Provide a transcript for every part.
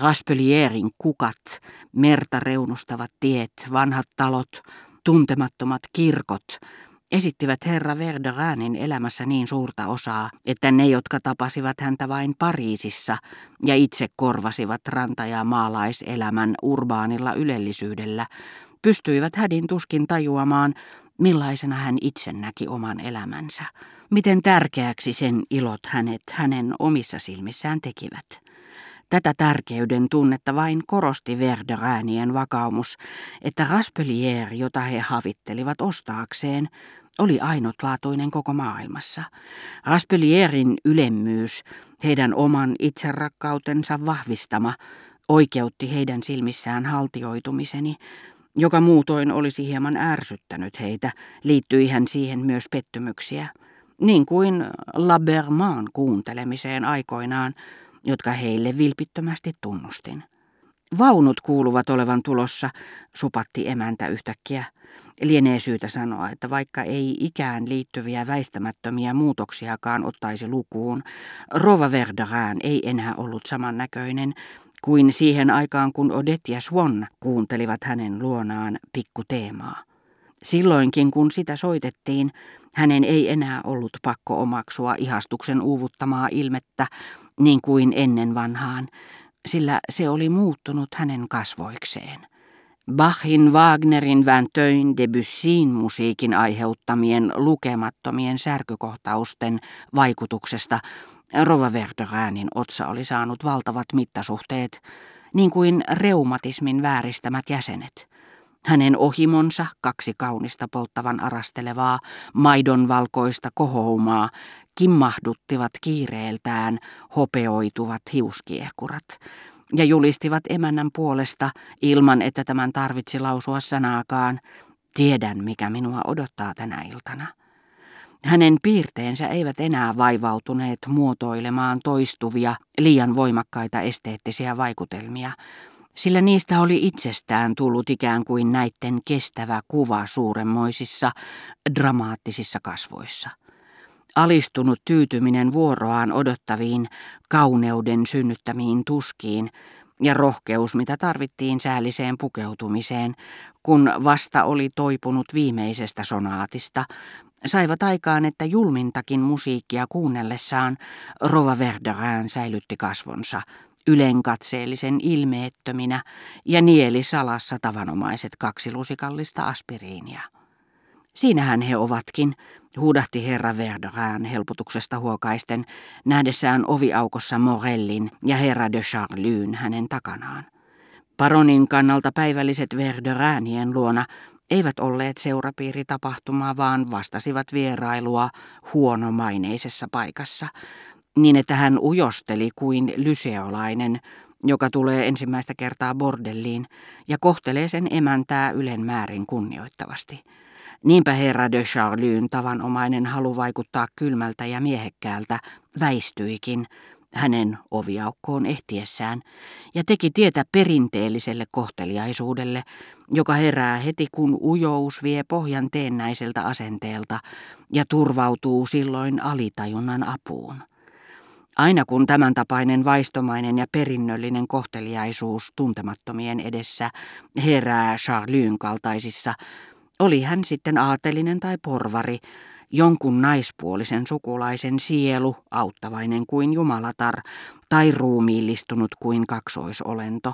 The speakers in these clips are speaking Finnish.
Raspelierin kukat, merta reunustavat tiet, vanhat talot, tuntemattomat kirkot, esittivät herra Verderäänin elämässä niin suurta osaa, että ne, jotka tapasivat häntä vain Pariisissa ja itse korvasivat ranta- ja maalaiselämän urbaanilla ylellisyydellä, pystyivät hädin tuskin tajuamaan, millaisena hän itse näki oman elämänsä, miten tärkeäksi sen ilot hänet hänen omissa silmissään tekivät. Tätä tärkeyden tunnetta vain korosti Verderäänien vakaumus, että Raspelier, jota he havittelivat ostaakseen, oli ainutlaatuinen koko maailmassa. Raspelierin ylemmyys, heidän oman itserakkautensa vahvistama, oikeutti heidän silmissään haltioitumiseni, joka muutoin olisi hieman ärsyttänyt heitä, liittyi hän siihen myös pettymyksiä, niin kuin Labermaan kuuntelemiseen aikoinaan, jotka heille vilpittömästi tunnustin. Vaunut kuuluvat olevan tulossa, supatti emäntä yhtäkkiä. Lienee syytä sanoa, että vaikka ei ikään liittyviä väistämättömiä muutoksiakaan ottaisi lukuun, Rova Verderään ei enää ollut samannäköinen kuin siihen aikaan, kun Odette ja Swan kuuntelivat hänen luonaan pikkuteemaa. Silloinkin, kun sitä soitettiin, hänen ei enää ollut pakko omaksua ihastuksen uuvuttamaa ilmettä niin kuin ennen vanhaan, sillä se oli muuttunut hänen kasvoikseen. Bachin, Wagnerin, Vinteuin, Debussyin musiikin aiheuttamien lukemattomien särkykohtausten vaikutuksesta Rova Verderäänin otsa oli saanut valtavat mittasuhteet, niin kuin reumatismin vääristämät jäsenet. Hänen ohimonsa, kaksi kaunista polttavan arastelevaa, maidonvalkoista kohoumaa, kimmahduttivat kiireeltään hopeoituvat hiuskiehkurat ja julistivat emännän puolesta ilman, että tämän tarvitsi lausua sanaakaan, tiedän mikä minua odottaa tänä iltana. Hänen piirteensä eivät enää vaivautuneet muotoilemaan toistuvia, liian voimakkaita esteettisiä vaikutelmia, sillä niistä oli itsestään tullut ikään kuin näitten kestävä kuva suuremmoisissa, dramaattisissa kasvoissa. Alistunut tyytyminen vuoroaan odottaviin, kauneuden synnyttämiin tuskiin ja rohkeus, mitä tarvittiin säälliseen pukeutumiseen, kun vasta oli toipunut viimeisestä sonaatista, saivat aikaan, että julmintakin musiikkia kuunnellessaan Rova Verderään säilytti kasvonsa ylenkatseellisen ilmeettöminä ja nieli salassa tavanomaiset kaksi lusikallista aspiriinia. Siinähän he ovatkin, huudahti herra Verderään helpotuksesta huokaisten, nähdessään oviaukossa Morellin ja herra de Charlyn hänen takanaan. Paronin kannalta päivälliset Verderäänien luona eivät olleet seurapiiritapahtumaa, vaan vastasivat vierailua huonomaineisessa paikassa, niin että hän ujosteli kuin lyseolainen, joka tulee ensimmäistä kertaa bordelliin ja kohtelee sen emäntää ylen määrin kunnioittavasti. Niinpä herra de Charlyn tavanomainen halu vaikuttaa kylmältä ja miehekkäältä väistyikin, hänen oviaukkoon ehtiessään ja teki tietä perinteelliselle kohteliaisuudelle, joka herää heti kun ujous vie pohjan teennäiseltä asenteelta ja turvautuu silloin alitajunnan apuun. Aina kun tämän tapainen vaistomainen ja perinnöllinen kohteliaisuus tuntemattomien edessä herää Charlyn kaltaisissa, oli hän sitten aatelinen tai porvari, jonkun naispuolisen sukulaisen sielu, auttavainen kuin jumalatar, tai ruumiillistunut kuin kaksoisolento,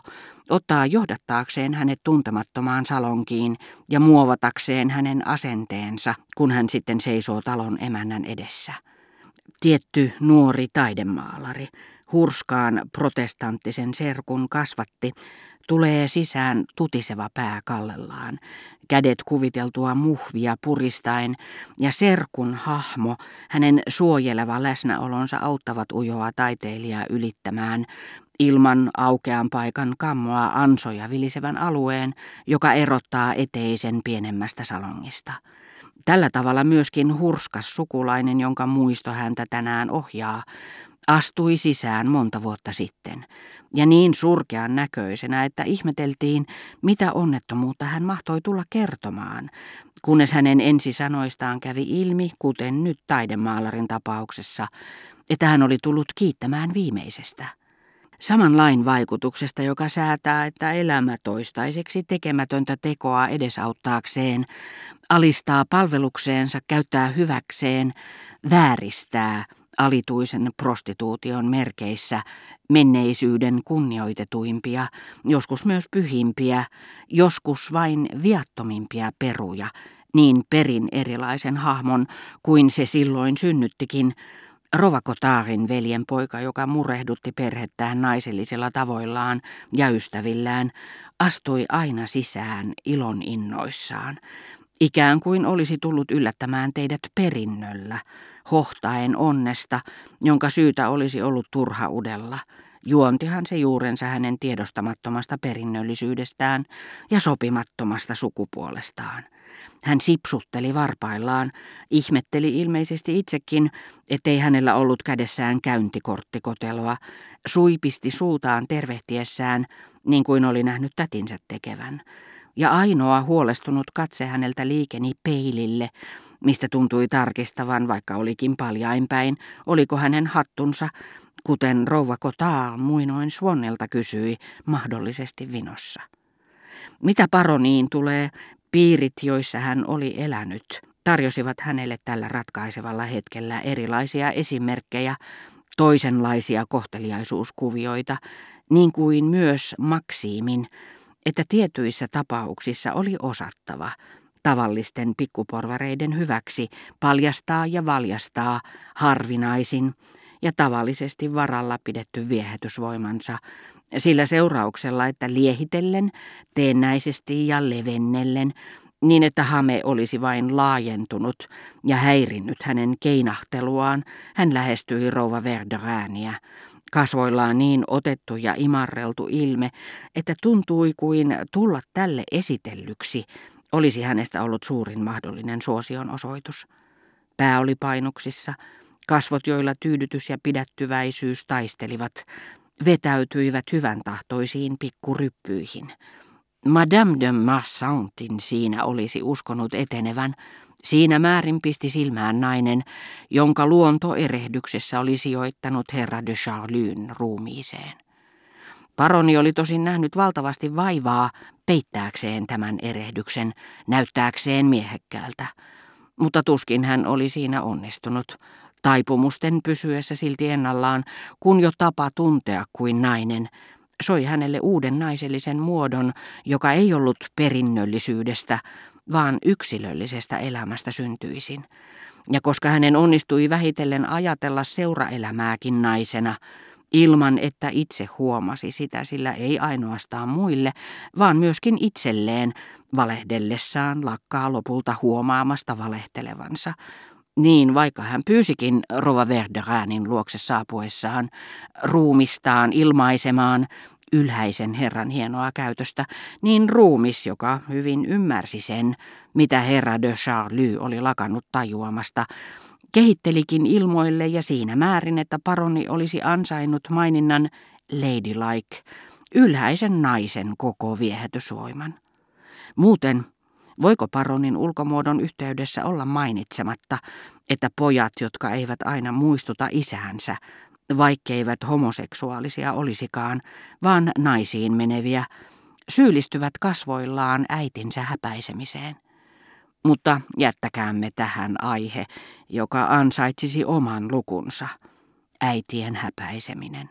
ottaa johdattaakseen hänet tuntemattomaan salonkiin ja muovatakseen hänen asenteensa, kun hän sitten seisoo talon emännän edessä. Tietty nuori taidemaalari, hurskaan protestanttisen serkun kasvatti, Tulee sisään tutiseva pää kallellaan, kädet kuviteltua muhvia puristaen, ja serkun hahmo, hänen suojeleva läsnäolonsa auttavat ujoa taiteilijaa ylittämään ilman aukean paikan kammoa ansoja vilisevän alueen, joka erottaa eteisen pienemmästä salongista. Tällä tavalla myöskin hurskas sukulainen, jonka muisto häntä tänään ohjaa, astui sisään monta vuotta sitten, ja niin surkean näköisenä, että ihmeteltiin, mitä onnettomuutta hän mahtoi tulla kertomaan, kunnes hänen ensisanoistaan kävi ilmi, kuten nyt taidemaalarin tapauksessa, että hän oli tullut kiittämään viimeisestä. Saman lain vaikutuksesta, joka säätää, että elämä toistaiseksi tekemätöntä tekoa edesauttaakseen, alistaa palvelukseensa, käyttää hyväkseen, vääristää alituisen prostituution merkeissä menneisyyden kunnioitetuimpia, joskus myös pyhimpiä, joskus vain viattomimpia peruja, niin perin erilaisen hahmon kuin se silloin synnyttikin, Rovakotaarin veljen poika, joka murehdutti perhettään naisellisilla tavoillaan ja ystävillään, astui aina sisään ilon innoissaan, ikään kuin olisi tullut yllättämään teidät perinnöllä, hohtaen onnesta, jonka syytä olisi ollut turha udella. Juontihan se juurensa hänen tiedostamattomasta perinnöllisyydestään ja sopimattomasta sukupuolestaan. Hän sipsutteli varpaillaan, ihmetteli ilmeisesti itsekin, ettei hänellä ollut kädessään käyntikorttikoteloa, suipisti suutaan tervehtiessään, niin kuin oli nähnyt tätinsä tekevän. Ja ainoa huolestunut katse häneltä liikeni peilille, mistä tuntui tarkistavan, vaikka olikin paljainpäin, oliko hänen hattunsa, kuten rouva Kotaa muinoin Suonnelta kysyi, mahdollisesti vinossa. Mitä paroniin tulee, Piirit, joissa hän oli elänyt, tarjosivat hänelle tällä ratkaisevalla hetkellä erilaisia esimerkkejä, toisenlaisia kohteliaisuuskuvioita, niin kuin myös Maksiimin, että tietyissä tapauksissa oli osattava tavallisten pikkuporvareiden hyväksi paljastaa ja valjastaa harvinaisin ja tavallisesti varalla pidetty viehätysvoimansa sillä seurauksella, että liehitellen, teennäisesti ja levennellen, niin että hame olisi vain laajentunut ja häirinnyt hänen keinahteluaan, hän lähestyi rouva Verderääniä, kasvoillaan niin otettu ja imarreltu ilme, että tuntui kuin tulla tälle esitellyksi olisi hänestä ollut suurin mahdollinen suosion osoitus. Pää oli painuksissa, kasvot, joilla tyydytys ja pidättyväisyys taistelivat, vetäytyivät hyvän tahtoisiin pikkuryppyihin. Madame de Massantin siinä olisi uskonut etenevän, siinä määrin pisti silmään nainen, jonka luonto erehdyksessä oli sijoittanut herra de Charlyn ruumiiseen. Paroni oli tosin nähnyt valtavasti vaivaa peittääkseen tämän erehdyksen, näyttääkseen miehekkäältä, mutta tuskin hän oli siinä onnistunut, taipumusten pysyessä silti ennallaan, kun jo tapa tuntea kuin nainen, soi hänelle uuden naisellisen muodon, joka ei ollut perinnöllisyydestä, vaan yksilöllisestä elämästä syntyisin. Ja koska hänen onnistui vähitellen ajatella seuraelämääkin naisena, ilman että itse huomasi sitä, sillä ei ainoastaan muille, vaan myöskin itselleen, valehdellessaan lakkaa lopulta huomaamasta valehtelevansa, niin, vaikka hän pyysikin Rova Verderäänin luokse saapuessaan ruumistaan ilmaisemaan ylhäisen herran hienoa käytöstä, niin ruumis, joka hyvin ymmärsi sen, mitä herra de Charlie oli lakannut tajuamasta, kehittelikin ilmoille ja siinä määrin, että paroni olisi ansainnut maininnan ladylike, ylhäisen naisen koko viehätysvoiman. Muuten Voiko paronin ulkomuodon yhteydessä olla mainitsematta, että pojat, jotka eivät aina muistuta isäänsä, vaikkeivät homoseksuaalisia olisikaan, vaan naisiin meneviä, syyllistyvät kasvoillaan äitinsä häpäisemiseen. Mutta jättäkäämme tähän aihe, joka ansaitsisi oman lukunsa, äitien häpäiseminen.